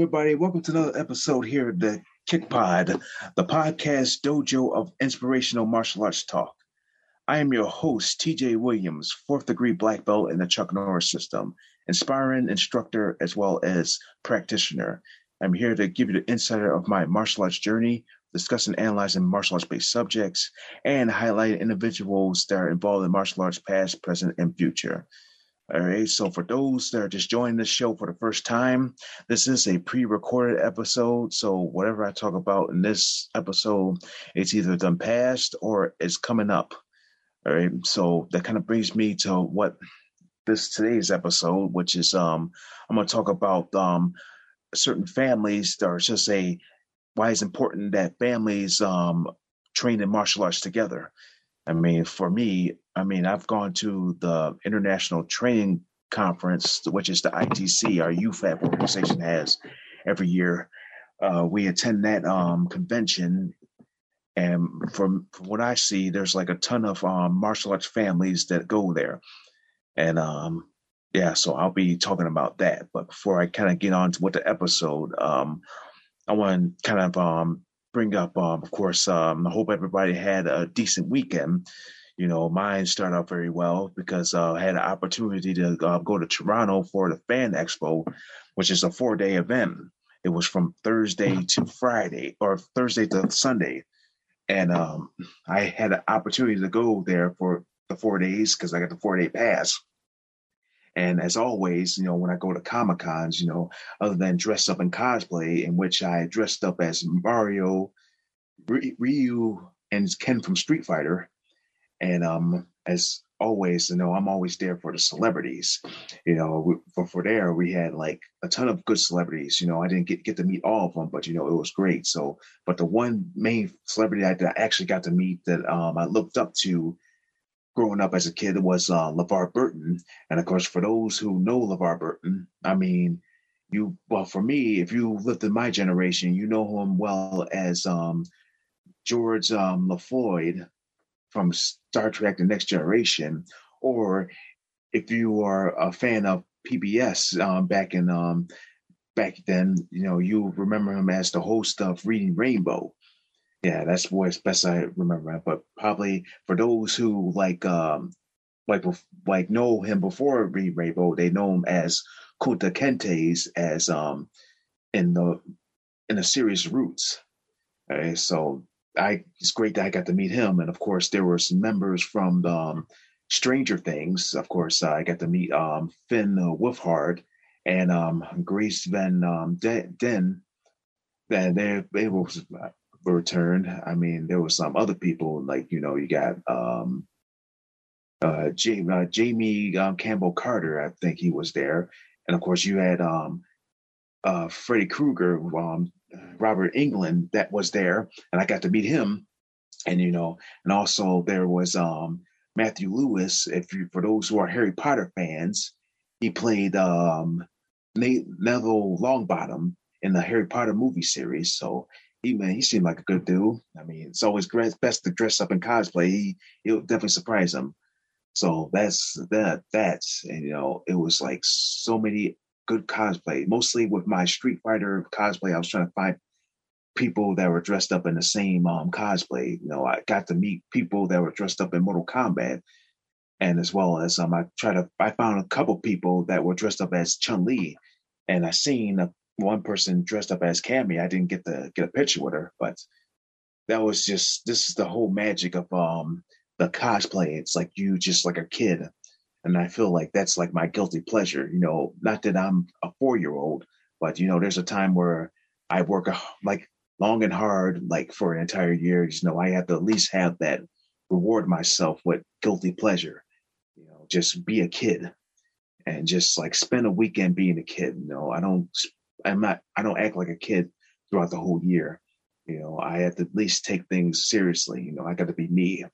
Everybody. Welcome to another episode here at the Kick Pod, the podcast dojo of inspirational martial arts talk. I am your host, TJ Williams, fourth degree black belt in the Chuck Norris system, inspiring instructor as well as practitioner. I'm here to give you the insider of my martial arts journey, discussing and analyzing martial arts based subjects, and highlight individuals that are involved in martial arts past, present, and future. All right. So for those that are just joining the show for the first time, this is a pre-recorded episode. So whatever I talk about in this episode, it's either done past or it's coming up. All right. So that kind of brings me to what this today's episode, which is um I'm gonna talk about um certain families that are just a why it's important that families um train in martial arts together. I mean, for me, I mean, I've gone to the International Training Conference, which is the ITC, our UFAF organization has every year. Uh, we attend that um, convention, and from, from what I see, there's like a ton of um, martial arts families that go there, and um, yeah, so I'll be talking about that. But before I kind of get on to what the episode, um, I want to kind of um, bring up, um, of course, um, I hope everybody had a decent weekend. You know, mine started out very well because uh, I had an opportunity to uh, go to Toronto for the Fan Expo, which is a four day event. It was from Thursday to Friday or Thursday to Sunday. And um, I had an opportunity to go there for the four days because I got the four day pass. And as always, you know, when I go to Comic Cons, you know, other than dress up in cosplay, in which I dressed up as Mario, Ryu, and Ken from Street Fighter, and um, as always, you know, I'm always there for the celebrities. You know, for for there we had like a ton of good celebrities. You know, I didn't get get to meet all of them, but you know, it was great. So, but the one main celebrity I, I actually got to meet that um, I looked up to growing up as a kid was uh, LeVar Burton. And of course, for those who know LeVar Burton, I mean, you, well, for me, if you lived in my generation, you know him well as um, George um, from Star Trek The Next Generation, or if you are a fan of PBS um, back in um, back then, you know, you remember him as the host of Reading Rainbow yeah, that's what's best I remember. But probably for those who like um like like know him before Read Rainbow, they know him as Kunta Kinte's as um in the in the series Roots. Okay, so I it's great that I got to meet him, and of course there were some members from the, um, Stranger Things. Of course, uh, I got to meet um, Finn uh, Wolfhard and um, Grace Van um, Dien. And they, they was returned. I mean, there were some other people like you know you got um, uh, Jamie, uh, Jamie um, Campbell Carter. I think he was there, and of course you had um, uh, Freddy Krueger, um, Robert Englund that was there, and I got to meet him. And you know, and also there was um, Matthew Lewis. If you, for those who are Harry Potter fans, he played um, Nate, Neville Longbottom in the Harry Potter movie series. So he man, he seemed like a good dude. I mean, it's always great, best to dress up in cosplay. He it'll definitely surprise him. So that's that. That's and you know, it was like so many good cosplay. Mostly with my Street Fighter cosplay, I was trying to find people that were dressed up in the same um, cosplay. You know, I got to meet people that were dressed up in Mortal Kombat, and as well as um, I tried to I found a couple people that were dressed up as Chun Li, and I seen a one person dressed up as Cammy. I didn't get to get a picture with her, but that was just this is the whole magic of um the cosplay. It's like you just like a kid. And I feel like that's like my guilty pleasure. You know, not that I'm a four year old, but you know, there's a time where I work like long and hard, like for an entire year. You know, I have to at least have that reward myself with guilty pleasure. You know, just be a kid and just like spend a weekend being a kid. You know, I don't, I'm not, I don't act like a kid throughout the whole year. You know, I have to at least take things seriously. You know, I got to be me.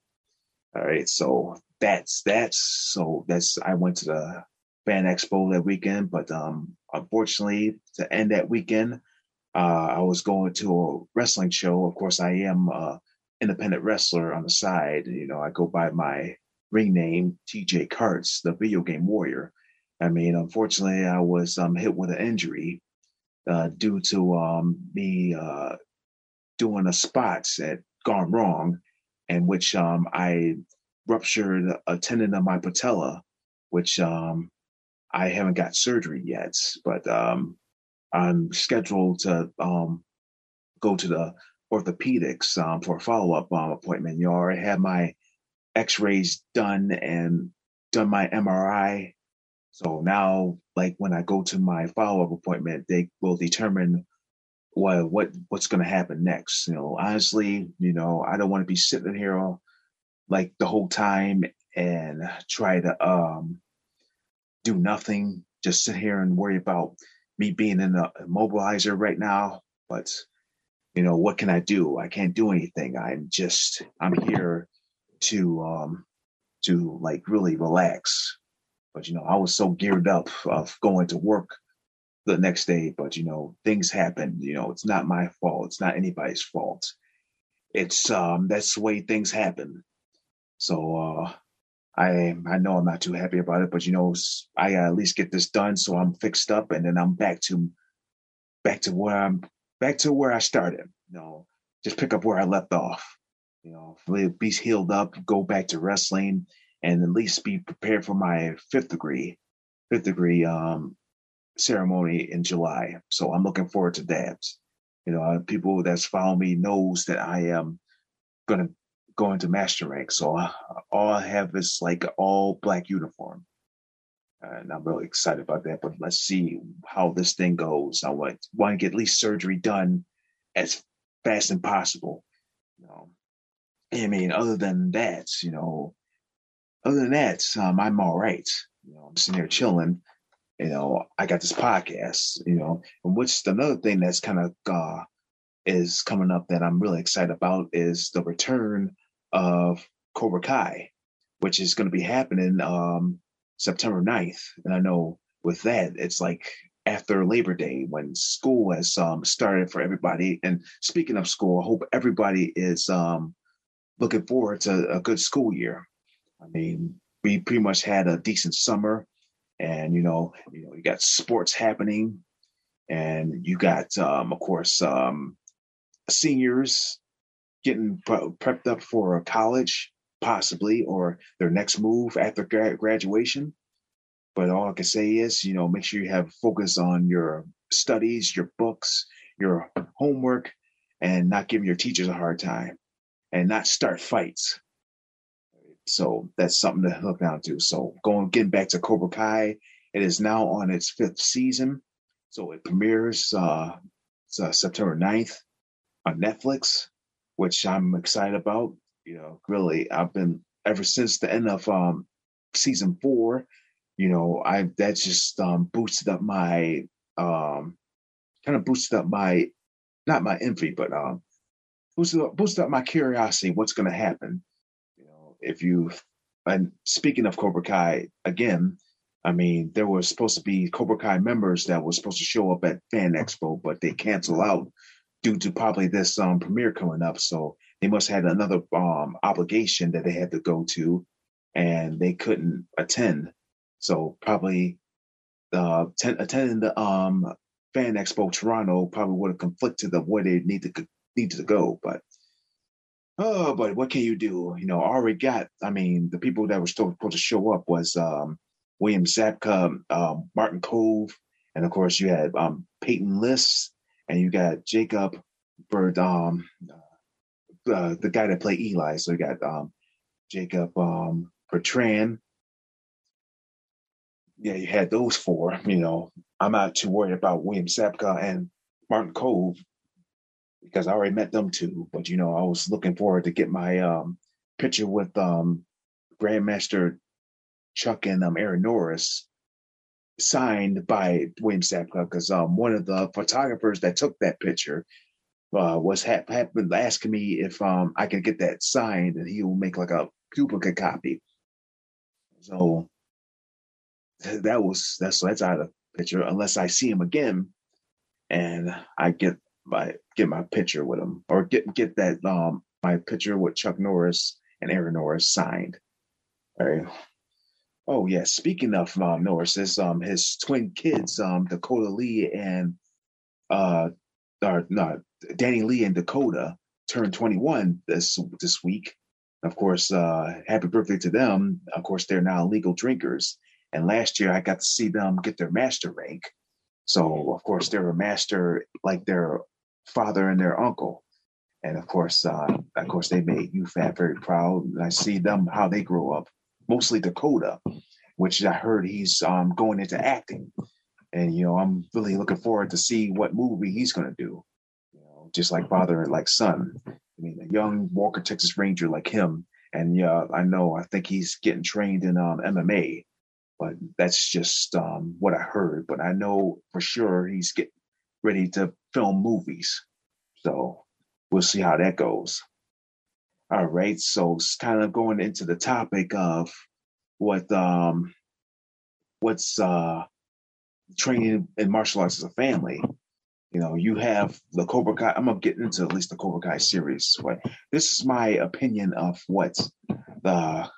All right. So that's, that's, so that's, I went to the fan expo that weekend, but um, unfortunately to end that weekend, uh, I was going to a wrestling show. Of course, I am a independent wrestler on the side. You know, I go by my ring name, TJ Karts, the video game warrior. I mean, unfortunately, I was um, hit with an injury uh, due to um, me uh, doing a spot that gone wrong, in which um, I ruptured a tendon of my patella, which um, I haven't got surgery yet, but um, I'm scheduled to um, go to the orthopedics um, for a follow up um, appointment. You I already had my x rays done and done my MRI. So now, like when I go to my follow up appointment, they will determine what what what's going to happen next. You know, honestly, you know, I don't want to be sitting here all, like the whole time and try to um do nothing, just sit here and worry about me being in the immobilizer right now, but you know, what can I do? I can't do anything. I'm just I'm here to um to like really relax. But you know, I was so geared up of going to work the next day, but you know, things happen. You know, it's not my fault. It's not anybody's fault. It's um that's the way things happen. So uh I I know I'm not too happy about it, but you know, I at least get this done so I'm fixed up, and then I'm back to back to where I'm back to where I started. You know, just pick up where I left off. You know, be healed up, go back to wrestling, and at least be prepared for my fifth degree fifth degree um, ceremony in July. So I'm looking forward to that. You know, people that's follow me knows that I am going to going to master rank. So uh, all I have is like all black uniform. And I'm really excited about that. But let's see how this thing goes. I want, want to get at least surgery done as fast as possible. You know, I mean, other than that, you know, other than that, um, I'm all right. You know, I'm sitting here chilling. You know, I got this podcast. You know, and which another thing that's kind of uh, is coming up that I'm really excited about is the return of Cobra Kai, which is going to be happening um, September 9th. And I know with that, it's like after Labor Day when school has um, started for everybody. And speaking of school, I hope everybody is um, looking forward to a good school year. I mean, we pretty much had a decent summer, and you know, you know, you got sports happening, and you got, um, of course, um, seniors getting prepped up for college, possibly, or their next move after graduation. But all I can say is, you know, make sure you have focus on your studies, your books, your homework, and not giving your teachers a hard time and not start fights. So that's something to look down to. So going getting back to Cobra Kai, it is now on its fifth season. So it premieres uh, uh September 9th on Netflix which I'm excited about. You know, really, I've been ever since the end of um, season four. You know, I that just um, boosted up my um, kind of boosted up my not my envy, but um, boosted up, boosted up my curiosity. What's going to happen? If you and speaking of Cobra Kai again, I mean, there was supposed to be Cobra Kai members that was supposed to show up at Fan Expo, but they cancel out due to probably this um, premiere coming up. So they must have had another um, obligation that they had to go to, and they couldn't attend. So probably uh, ten, attending the um, Fan Expo Toronto probably would have conflicted of where they need to needed to go. But oh, but what can you do? You know, already got. I mean, the people that were still supposed to show up was um, William Zabka, um, Martin Kove, and of course you had um, Peyton List and you got Jacob Bird, um, uh, the guy that played Eli. So you got um, Jacob um, Bertrand. Yeah, you had those four. You know, I'm not too worried about William Zabka and Martin Kove. Because I already met them too. But you know, I was looking forward to get my um, picture with um, Grandmaster Chuck and um, Aaron Norris signed by William Zabka because um, one of the photographers that took that picture uh, was ha- happened asking me if um, I could get that signed and he will make like a duplicate copy. So that was that's that's out of the picture unless I see him again and I get my get my picture with him or get get that um my picture with Chuck Norris and Aaron Norris signed. All right. Oh yeah, speaking of um, Norris, um his twin kids, um Dakota Lee and uh or no Danny Lee and Dakota turned 21 this this week. Of course, uh happy birthday to them. Of course, they're now legal drinkers. And last year I got to see them get their master rank. So of course they're a master like their father and their uncle. And of course, uh, of course, they made UFAF very proud. And I see them how they grow up. Mostly Dakota, which I heard he's um, going into acting, and you know I'm really looking forward to see what movie he's going to do. You know, just like father and like son. I mean, a young Walker Texas Ranger like him, and yeah, I know I think he's getting trained in um, MMA, but that's just um, what I heard. But I know for sure he's getting ready to film movies. So we'll see how that goes. All right, so it's kind of going into the topic of what um what's uh training in martial arts as a family. You know, you have the Cobra Kai. I'm gonna get into at least the Cobra Kai series. But this is my opinion of what the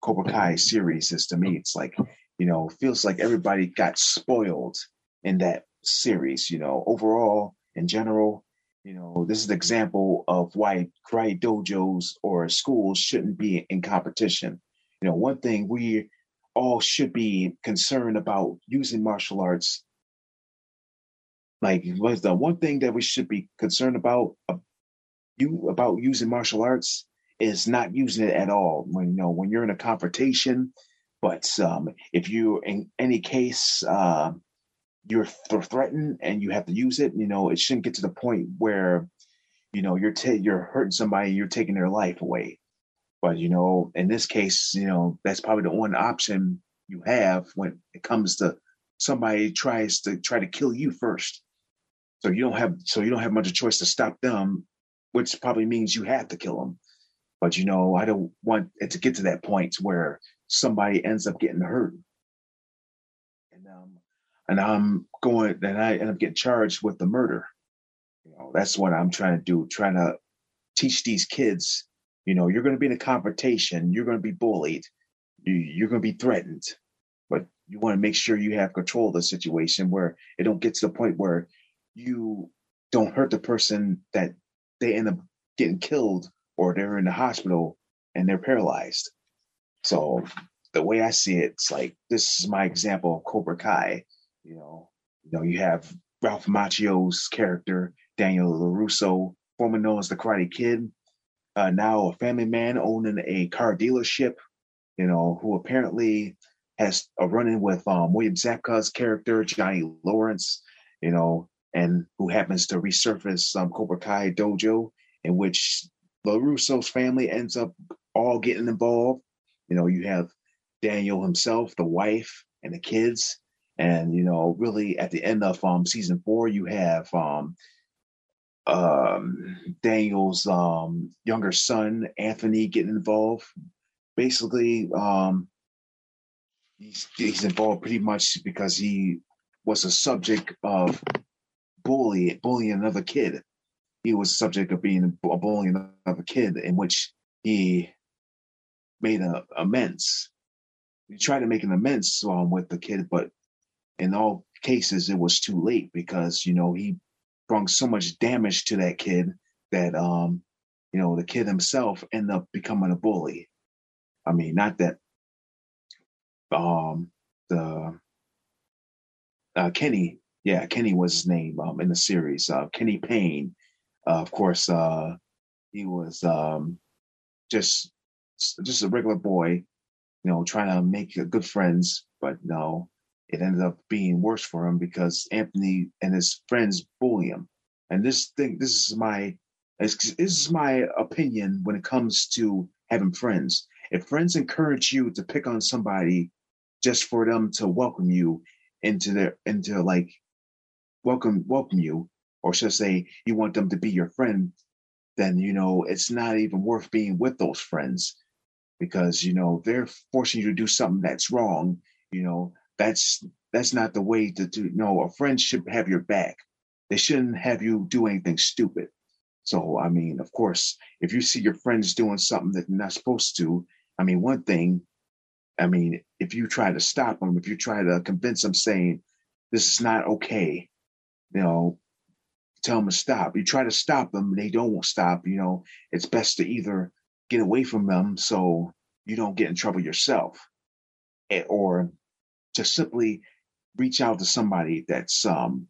Cobra Kai series is to me. It's like, you know, feels like everybody got spoiled in that series. You know, overall, in general, you know, this is an example of why karate dojos or schools shouldn't be in competition. You know, one thing we all should be concerned about using martial arts. Like, was the one thing that we should be concerned about? Uh, you about using martial arts is not using it at all. When you know when you're in a confrontation, but um, if you in any case uh, you're threatened and you have to use it, you know, it shouldn't get to the point where, you know, you're you're hurting somebody, you're taking their life away. But you know, in this case, you know, that's probably the one option you have when it comes to somebody tries to try to kill you first. So you don't have so you don't have much of a choice to stop them, which probably means you have to kill them. But you know, I don't want it to get to that point where somebody ends up getting hurt. And I'm going, and I end up getting charged with the murder. You know, that's what I'm trying to do, trying to teach these kids. You know, you're going to be in a confrontation, you're going to be bullied, you, you're going to be threatened, but you want to make sure you have control of the situation where it don't get to the point where you don't hurt the person that they end up getting killed or they're in the hospital and they're paralyzed. So the way I see it, it's like this is my example of Cobra Kai. You know, you know, you have Ralph Macchio's character, Daniel LaRusso, formerly known as the Karate Kid, uh, now a family man owning a car dealership, you know, who apparently has a run-in with um, William Zabka's character, Johnny Lawrence, you know, and who happens to resurface um, Cobra Kai Dojo, in which LaRusso's family ends up all getting involved. You know, you have Daniel himself, the wife, and the kids. And you know, really at the end of um season four, you have um um Daniel's um younger son, Anthony, getting involved. Basically, um he's he's involved pretty much because he was a subject of bully bullying another kid. He was a subject of being a bullying another kid, in which he made a amends. He tried to make an amends um, with the kid, but in all cases it was too late because you know he brought so much damage to that kid that um you know the kid himself ended up becoming a bully. I mean not that um the uh, kenny yeah kenny was his name um in the series uh kenny payne. Uh, of course uh he was um just just a regular boy you know trying to make good friends but no it ended up being worse for him because Anthony and his friends bully him. And this thing, this is my this is my opinion when it comes to having friends. If friends encourage you to pick on somebody just for them to welcome you into their into like welcome welcome you, or should I say you want them to be your friend, then you know it's not even worth being with those friends because you know they're forcing you to do something that's wrong. You know that's that's not the way to do. No, a friend should have your back. They shouldn't have you do anything stupid. So, I mean, of course, if you see your friends doing something that they're not supposed to, I mean, one thing, I mean, if you try to stop them, if you try to convince them saying, this is not okay, you know, tell them to stop. You try to stop them, they don't stop, you know, it's best to either get away from them so you don't get in trouble yourself eh, or just simply reach out to somebody that's um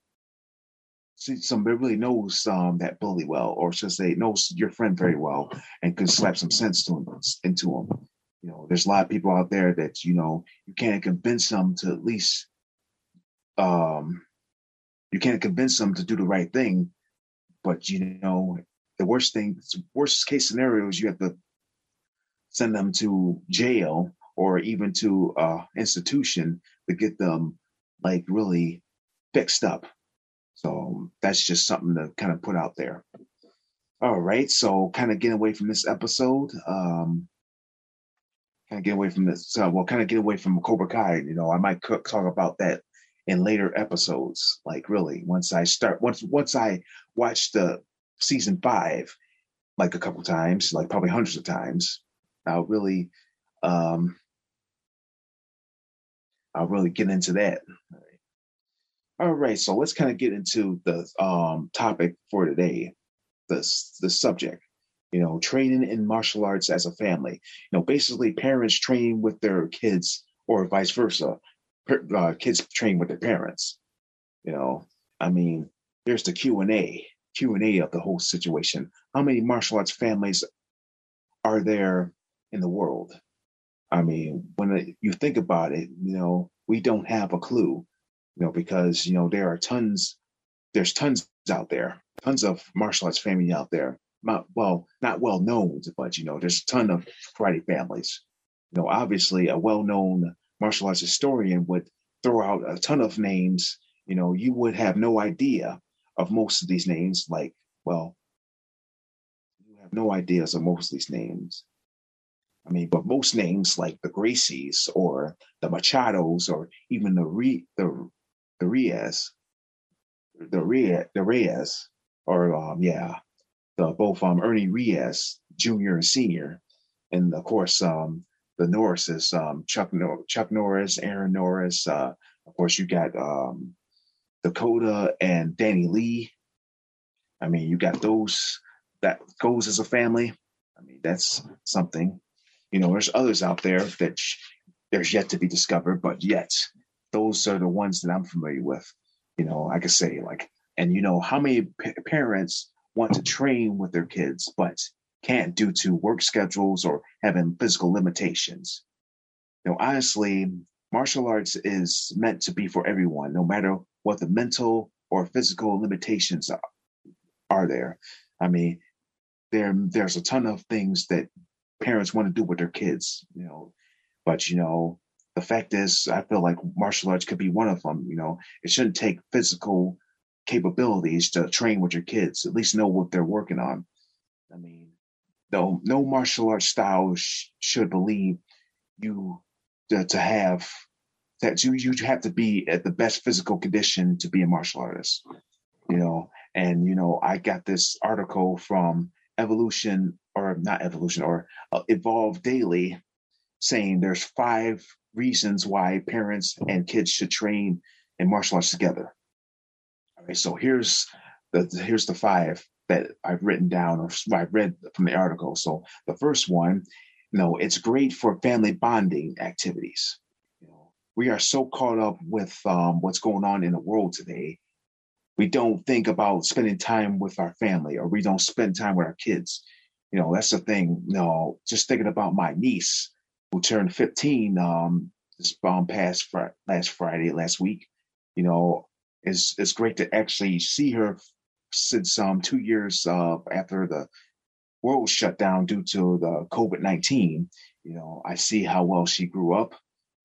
somebody really knows um, that bully well, or should say knows your friend very well, and can slap some sense to him into him. You know, there's a lot of people out there that you know you can't convince them to at least um you can't convince them to do the right thing, but you know the worst thing, worst case scenario is you have to send them to jail or even to uh institution to get them like really fixed up so that's just something to kind of put out there. All right. So kind of get away from this episode. Um, kind of get away from this. Uh, well, kind of get away from Cobra Kai. You know, I might talk about that in later episodes. Like really, once I start, once once I watch the season five, like a couple times, like probably hundreds of times, I'll really, um, I'll really get into that. All right, so let's kind of get into the um, topic for today, the the subject. You know, training in martial arts as a family. You know, basically, parents train with their kids, or vice versa. Uh, kids train with their parents. You know, I mean, there's the Q and A, Q and A of the whole situation. How many martial arts families are there in the world? I mean, when you think about it, you know, we don't have a clue you know, because, you know, there are tons, there's tons out there, tons of martial arts family out there. Not, well, not well known, but, you know, there's a ton of karate families. You know, obviously a well-known martial arts historian would throw out a ton of names. You know, you would have no idea of most of these names. Like, well, you have no ideas of most of these names. I mean, but most names like the Gracies or the Machados or even the Re, the the Reyes, the Reyes, the Reyes, or um, yeah, the both um Ernie Reyes, Jr. and Senior, and of course um the Norrises, um Chuck Nor- Chuck Norris, Aaron Norris, uh, of course you got um Dakota and Danny Lee. I mean, you got those that goes as a family. I mean, that's something. You know, there's others out there that sh- there's yet to be discovered, but yet those are the ones that I'm familiar with. You know, I could say like, and you know, how many p- parents want to train with their kids, but can't due to work schedules or having physical limitations. You know, honestly, martial arts is meant to be for everyone, no matter what the mental or physical limitations are, are there. I mean, there there's a ton of things that parents want to do with their kids, you know, but you know, the fact is, I feel like martial arts could be one of them. You know, it shouldn't take physical capabilities to train with your kids. At least know what they're working on. I mean, though no martial arts style sh- should believe you to, to have that you you have to be at the best physical condition to be a martial artist. You know, and you know, I got this article from Evolution or not Evolution or uh, Evolve Daily saying there's five reasons why parents and kids should train in martial arts together. All right, so here's the here's the five that I've written down or I've read from the article. So the first one, you know, it's great for family bonding activities. We are so caught up with um, what's going on in the world today. We don't think about spending time with our family, or we don't spend time with our kids. You know, that's the thing. You know, just thinking about my niece who turned 15 um, this um, past fr- last Friday, last week. You know, it's it's great to actually see her since um two years uh, after the world shut down due to the COVID nineteen. You know, I see how well she grew up.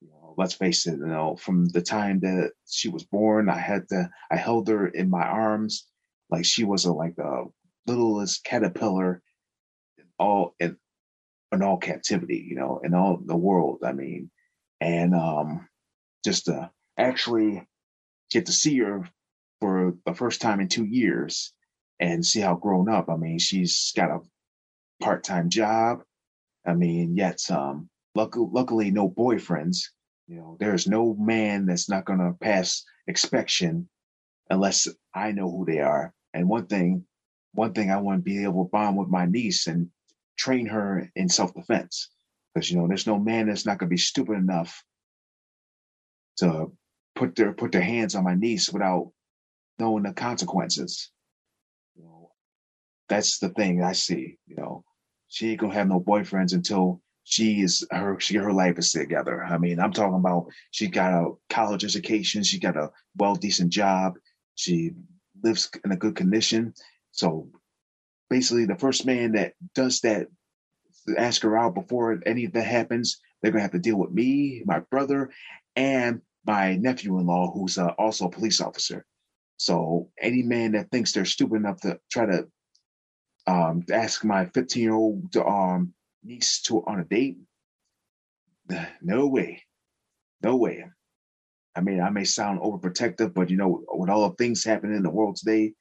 You know, let's face it. You know, from the time that she was born, I had to I held her in my arms like she was a like a littlest caterpillar, all in in all captivity. You know, in all the world. I mean, and um, just to actually get to see her for the first time in two years and see how grown up. I mean, she's got a part time job. I mean, yet um, luckily, luckily, no boyfriends. You know, there's no man that's not going to pass inspection unless I know who they are. And one thing, one thing I want to be able to bond with my niece and train her in self defense. Because you know, there's no man that's not going to be stupid enough to put their put their hands on my niece without knowing the consequences. You know, that's the thing I see. You know, she ain't gonna have no boyfriends until she is her she her life is together. I mean, I'm talking about she got a college education, she got a well decent job, she lives in a good condition. So basically, the first man that does that, ask her out before any of that happens, they're gonna have to deal with me, my brother, and my nephew-in-law, who's uh, also a police officer. So any man that thinks they're stupid enough to try to um, ask my 15 year old um, niece to on a date, no way, no way. I mean, I may sound overprotective, but you know, with all the things happening in the world today,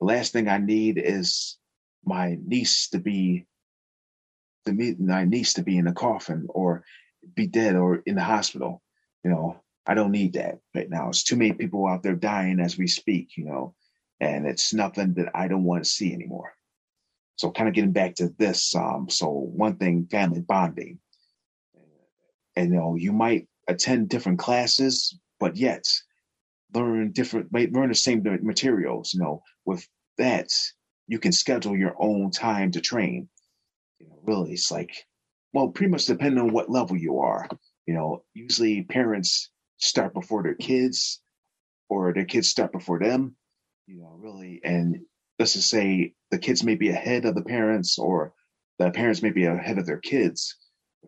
the last thing I need is my niece to be to meet my niece to be in a coffin or be dead or in the hospital. You know, I don't need that right now. It's too many people out there dying as we speak, you know, and it's nothing that I don't want to see anymore. So, kind of getting back to this, um, so one thing, family bonding, and you know, you might attend different classes, but yet learn different, learn the same materials. You know, with that, you can schedule your own time to train. You know, really, it's like, well, pretty much depending on what level you are. You know, usually parents start before their kids or their kids start before them, you know, really. And let's just say the kids may be ahead of the parents or the parents may be ahead of their kids.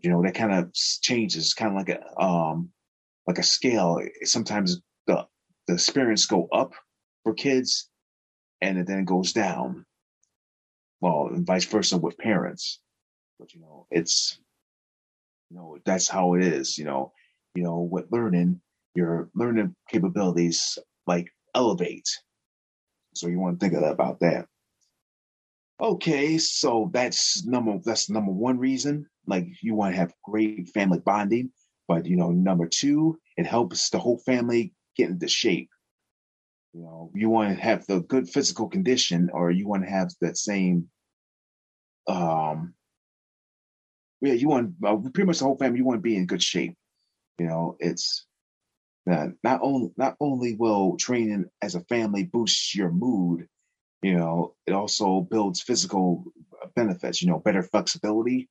You know, that kind of changes, kind of like a um like a scale. Sometimes the the experience go up for kids and it then goes down. Well, and vice versa with parents. But you know, it's you know, that's how it is, you know. You know, with learning, your learning capabilities like elevate. So you want to think about that. Okay, so that's number that's number one reason. Like you want to have great family bonding, but you know, number two, it helps the whole family get into shape. You know, you want to have the good physical condition, or you want to have that same. Um, yeah, you want uh, pretty much the whole family. You want to be in good shape. You know, it's that not only not only will training as a family boost your mood, you know, it also builds physical benefits. You know, better flexibility,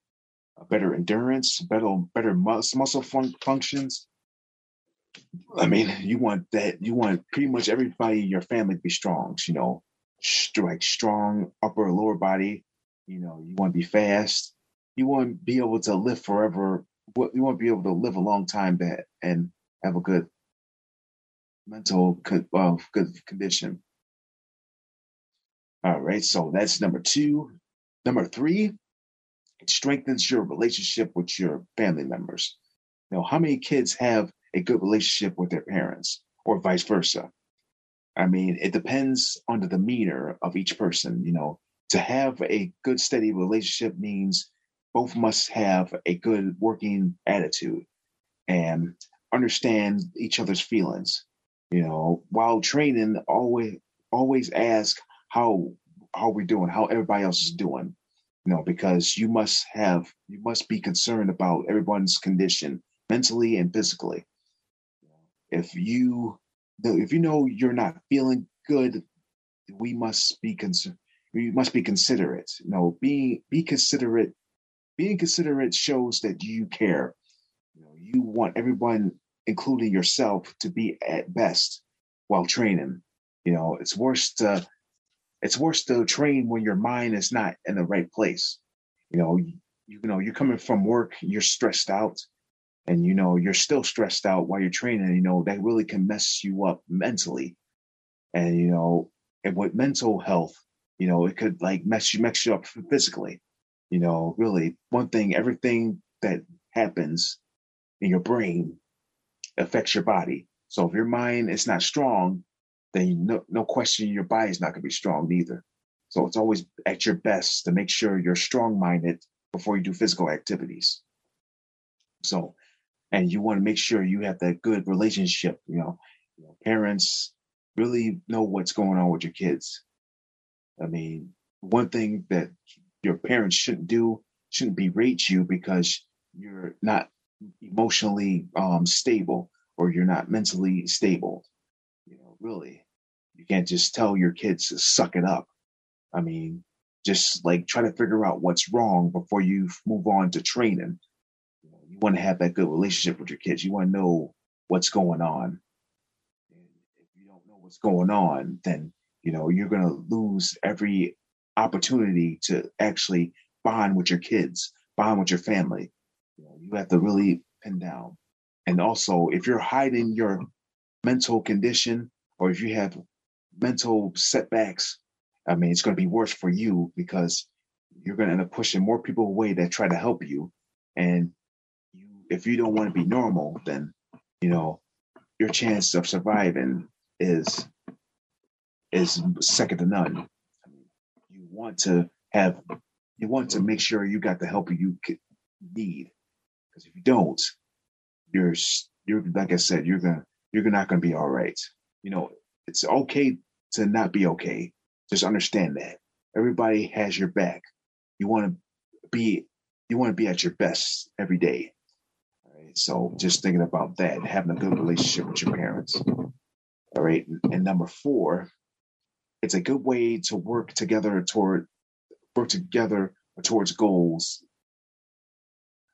better endurance, better better mus- muscle fun- functions. I mean, you want that. You want pretty much everybody in your family to be strong. You know, like strong upper lower body. You know, you want to be fast. You want to be able to live forever. You want to be able to live a long time that and have a good mental uh, good condition. All right, so that's number two. Number three, it strengthens your relationship with your family members. You know, how many kids have a good relationship with their parents or vice versa? I mean, it depends on the demeanor of each person. You know, to have a good, steady relationship means both must have a good working attitude and understand each other's feelings you know, while training, always always ask how how we're doing, how everybody else is doing. You know, because you must have you must be concerned about everyone's condition mentally and physically. If you if you know you're not feeling good, we must be concerned. We must be considerate. You know, being be considerate. Being considerate shows that you care. You know, you want everyone including yourself, to be at best while training. You know, it's worse to it's worse to train when your mind is not in the right place. You know, you, you know, you're coming from work, you're stressed out, and you know, you're still stressed out while you're training, you know, that really can mess you up mentally. And you know, and with mental health, you know, it could like mess you mess you up physically. You know, really, one thing, everything that happens in your brain affects your body. So if your mind is not strong, then no, no question your body is not going to be strong either. So it's always at your best to make sure you're strong minded before you do physical activities. So, and you want to make sure you have that good relationship. You know, you know, parents really know what's going on with your kids. I mean, one thing that your parents shouldn't do shouldn't berate you because you're not emotionally um, stable or you're not mentally stable. You know, really, you can't just tell your kids to suck it up. I mean, just like try to figure out what's wrong before you move on to training. Want to have that good relationship with your kids. You want to know what's going on. And if you don't know what's going on, then you know you're going to lose every opportunity to actually bond with your kids, bond with your family. You, know, you have to really pin down. And also, if you're hiding your mental condition or if you have mental setbacks, I mean, it's going to be worse for you because you're going to end up pushing more people away that try to help you. And if you don't want to be normal, then, you know, your chance of surviving is is second to none. You want to have, you want to make sure you got the help you need. Because if you don't, you're you're like I said, you're gonna you're not gonna be all right. You know, it's okay to not be okay. Just understand that everybody has your back. You want to be you want to be at your best every day. So just thinking about that, having a good relationship with your parents. All right. And number four, it's a good way to work together toward work together towards goals.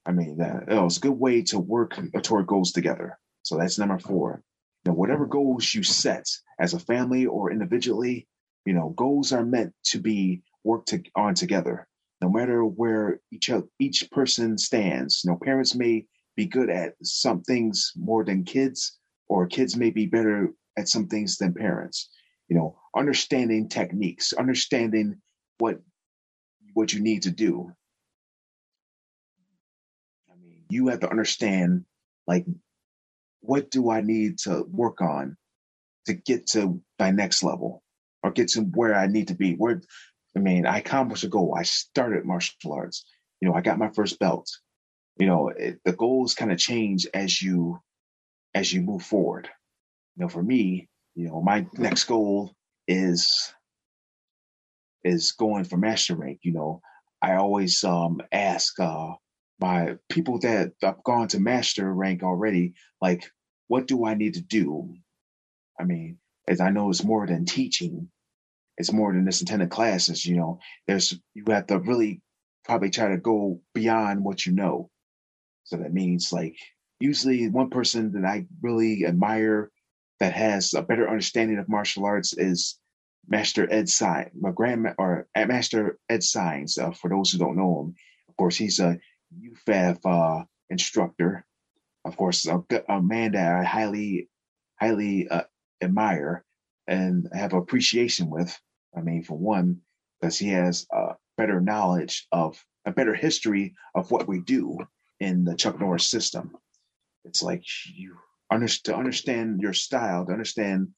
I mean, that it's a good way to work toward goals together. So that's number four. Now, whatever goals you set as a family or individually, you know, goals are meant to be worked to, on together. No matter where each each person stands, you know, parents may be good at some things more than kids, or kids may be better at some things than parents. You know, understanding techniques, understanding what what you need to do. I mean, you have to understand like what do I need to work on to get to my next level or get to where I need to be? Where, I mean, I accomplished a goal. I started martial arts. You know, I got my first belt. You know, it, the goals kind of change as you as you move forward. You know, for me, you know, my next goal is is going for master rank. You know, I always um ask uh by people that i've gone to master rank already, like, what do I need to do? I mean, as I know it's more than teaching, it's more than just attending classes, you know, there's, you have to really probably try to go beyond what you know. So that means like, usually one person that I really admire that has a better understanding of martial arts is Master Ed Signs, my grand or Master Ed Signs. Uh, for those who don't know him, of course, he's a UFAF uh, instructor. Of course, a, a, man that I highly, highly uh, admire and have appreciation with. I mean, for one, because he has a better knowledge of a better history of what we do in the Chuck Norris system. It's like you to understand your style, to understand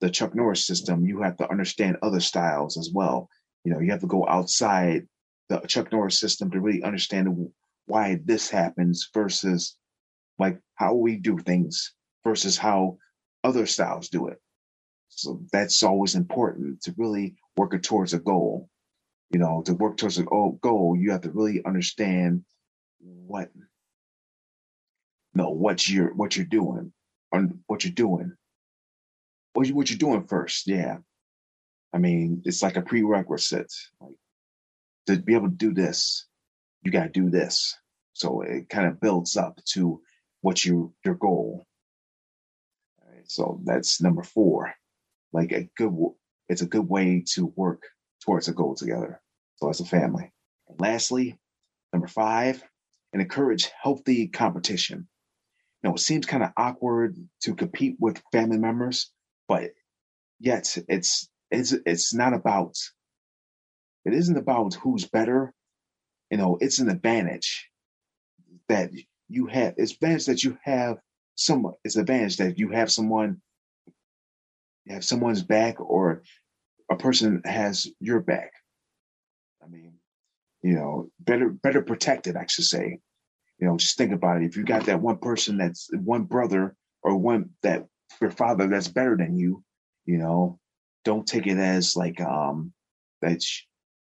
the Chuck Norris system, you have to understand other styles as well. You know, you have to go outside the Chuck Norris system to really understand why this happens versus like how we do things versus how other styles do it. So that's always important to really work towards a goal. You know, to work towards a goal, you have to really understand what, no, what you're what you're doing, on what you're doing, what you, what you're doing first. Yeah, I mean, it's like a prerequisite. Like to be able to do this, you got to do this. So it kind of builds up to what you your goal. so that's number four. Like a good, it's a good way to work towards a goal together. So as a family. And lastly, number five, and encourage healthy competition. Know, it seems kind of awkward to compete with family members, but yet it's it's it's not about it isn't about who's better. You know, it's an advantage that you have. It's advantage that you have some. It's advantage that you have someone. You have someone's back, or a person has your back. I mean, you know, better better protected, I should say. You know, just think about it. If you got that one person that's one brother or one that your father that's better than you, you know, don't take it as like um that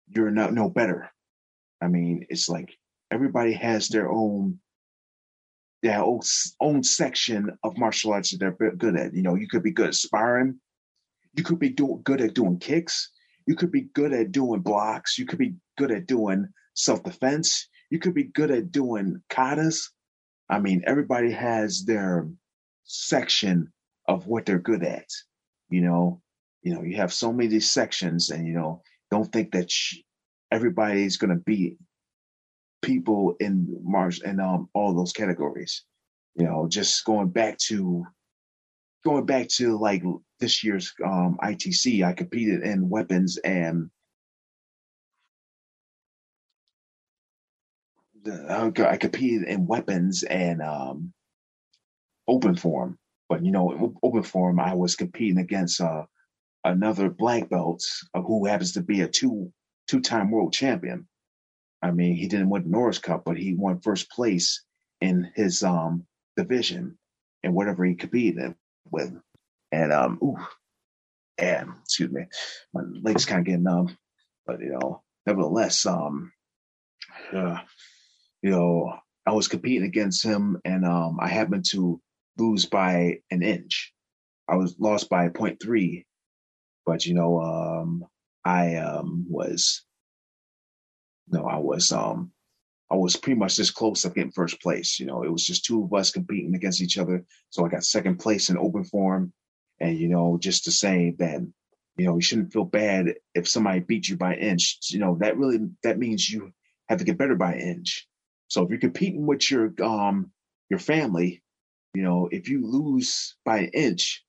you're not no better. I mean, it's like everybody has their own their own, own section of martial arts that they're good at. You know, you could be good at sparring, you could be do, good at doing kicks, you could be good at doing blocks, you could be good at doing self defense, you could be good at doing katas. I mean, everybody has their section of what they're good at. You know, you know, you have so many sections, and you know, don't think that everybody's going to be people in Mars and um, all those categories. You know, just going back to going back to like this year's um, ITC, I competed in weapons and I competed in weapons and um, open form. But you know, open form, I was competing against uh, another black belt uh, who happens to be a two two time world champion. I mean, he didn't win the Norris Cup, but he won first place in his um, division and whatever he competed with. And um, ooh, and excuse me, my legs kind of getting numb, but you know, nevertheless, um, uh, you know, I was competing against him, and um, I happened to lose by an inch. I was lost by 0.3, but you know, um, I um, was no, I was um, I was pretty much this close to getting first place. You know, it was just two of us competing against each other. So I got second place in open form, and you know, just to say that you know you shouldn't feel bad if somebody beat you by an inch. You know, that really that means you have to get better by an inch. So if you're competing with your um your family, you know, if you lose by an inch,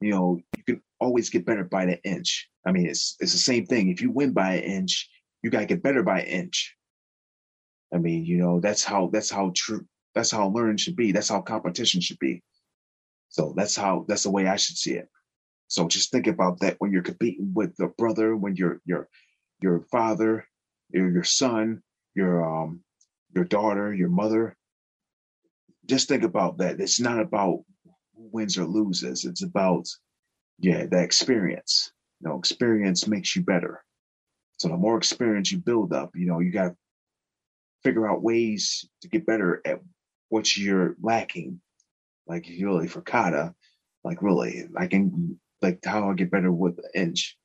you know, you can always get better by an inch. I mean, it's it's the same thing. If you win by an inch, you gotta get better by an inch. I mean, you know, that's how that's how true that's how learning should be. That's how competition should be. So that's how that's the way I should see it. So just think about that when you're competing with the brother, when you're your your father, your your son, your um your daughter, your mother. Just think about that. It's not about who wins or loses. It's about yeah, the experience. You know, experience makes you better. So the more experience you build up, you know, you got to figure out ways to get better at what you're lacking. Like really for kata, like really, I can like how I get better with the inch.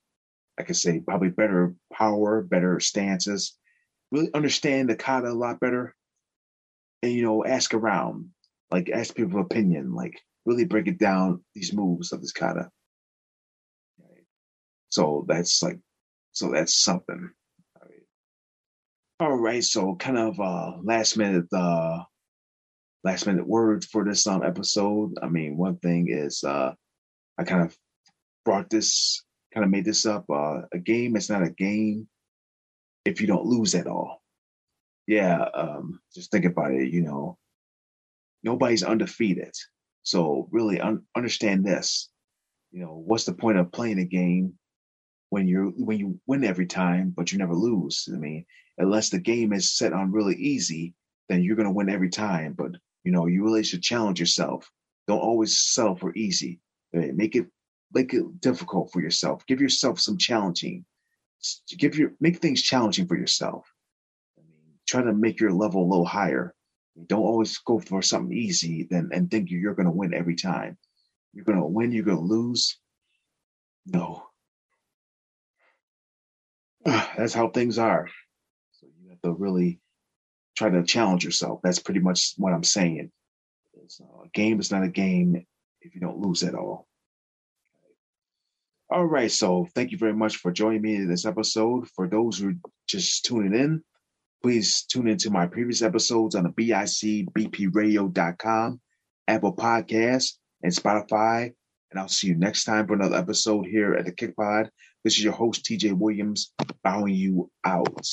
I could say probably better power, better stances, really understand the kata a lot better, and you know, ask around, like ask people opinion, like really break it down these moves of this kata. So that's like, so that's something. All right, so kind of uh last minute uh last minute words for this um episode. I mean, one thing is uh I kind of brought this kind of made this up. Uh a game it's not a game if you don't lose at all. Yeah, um just think about it, you know. Nobody's undefeated. So really un- understand this. You know, what's the point of playing a game when you're when you win every time, but you never lose. I mean, unless the game is set on really easy, then you're gonna win every time. But you know, you really should challenge yourself. Don't always settle for easy. Make it make it difficult for yourself. Give yourself some challenging. Give your make things challenging for yourself. I mean, try to make your level a little higher. Don't always go for something easy then and think you're going to win every time. You're going to win. You're going to lose. No, that's how things are. So you have to really try to challenge yourself. That's pretty much what I'm saying. Uh, a game is not a game if you don't lose at all. All right, so thank you very much for joining me in this episode. For those who are just tuning in, please tune into my previous episodes on the BICBPRadio.com, Apple Podcasts, and Spotify. And I'll see you next time for another episode here at the Kick Pod. This is your host, TJ Williams, bowing you out.